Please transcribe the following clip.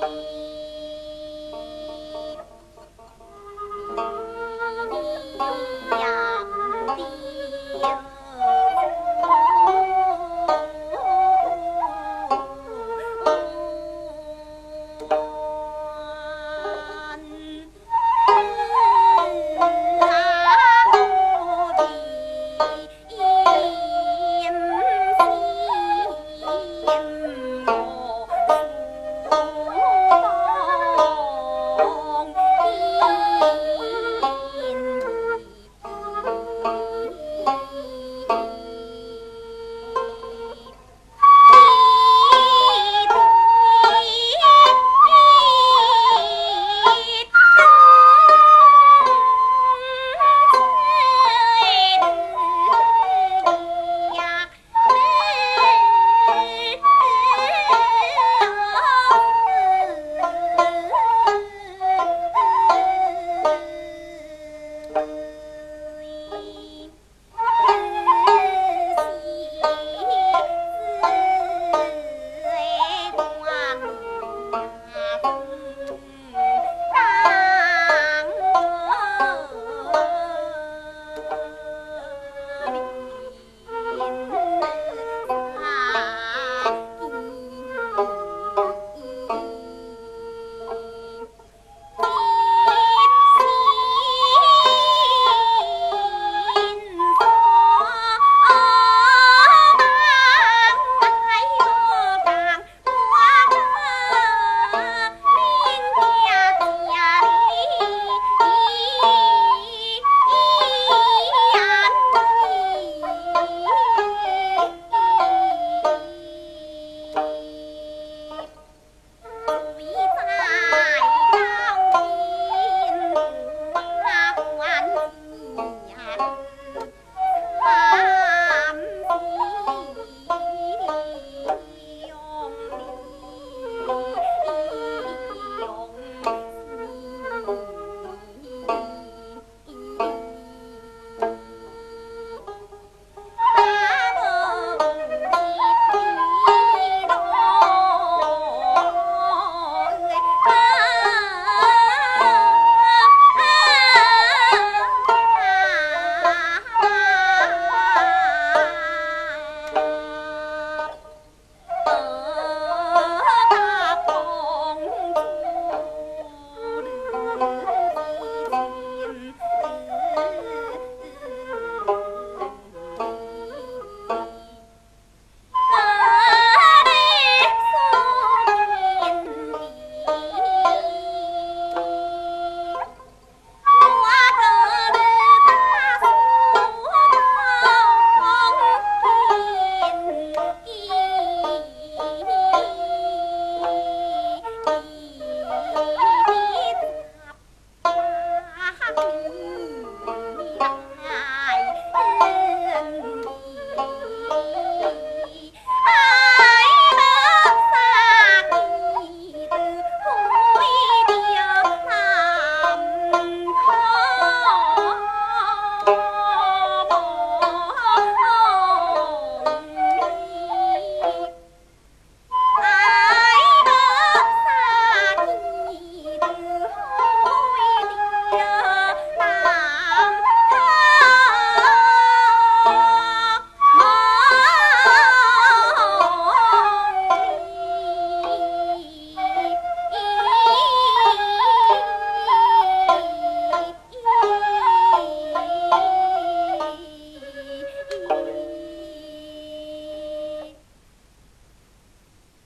you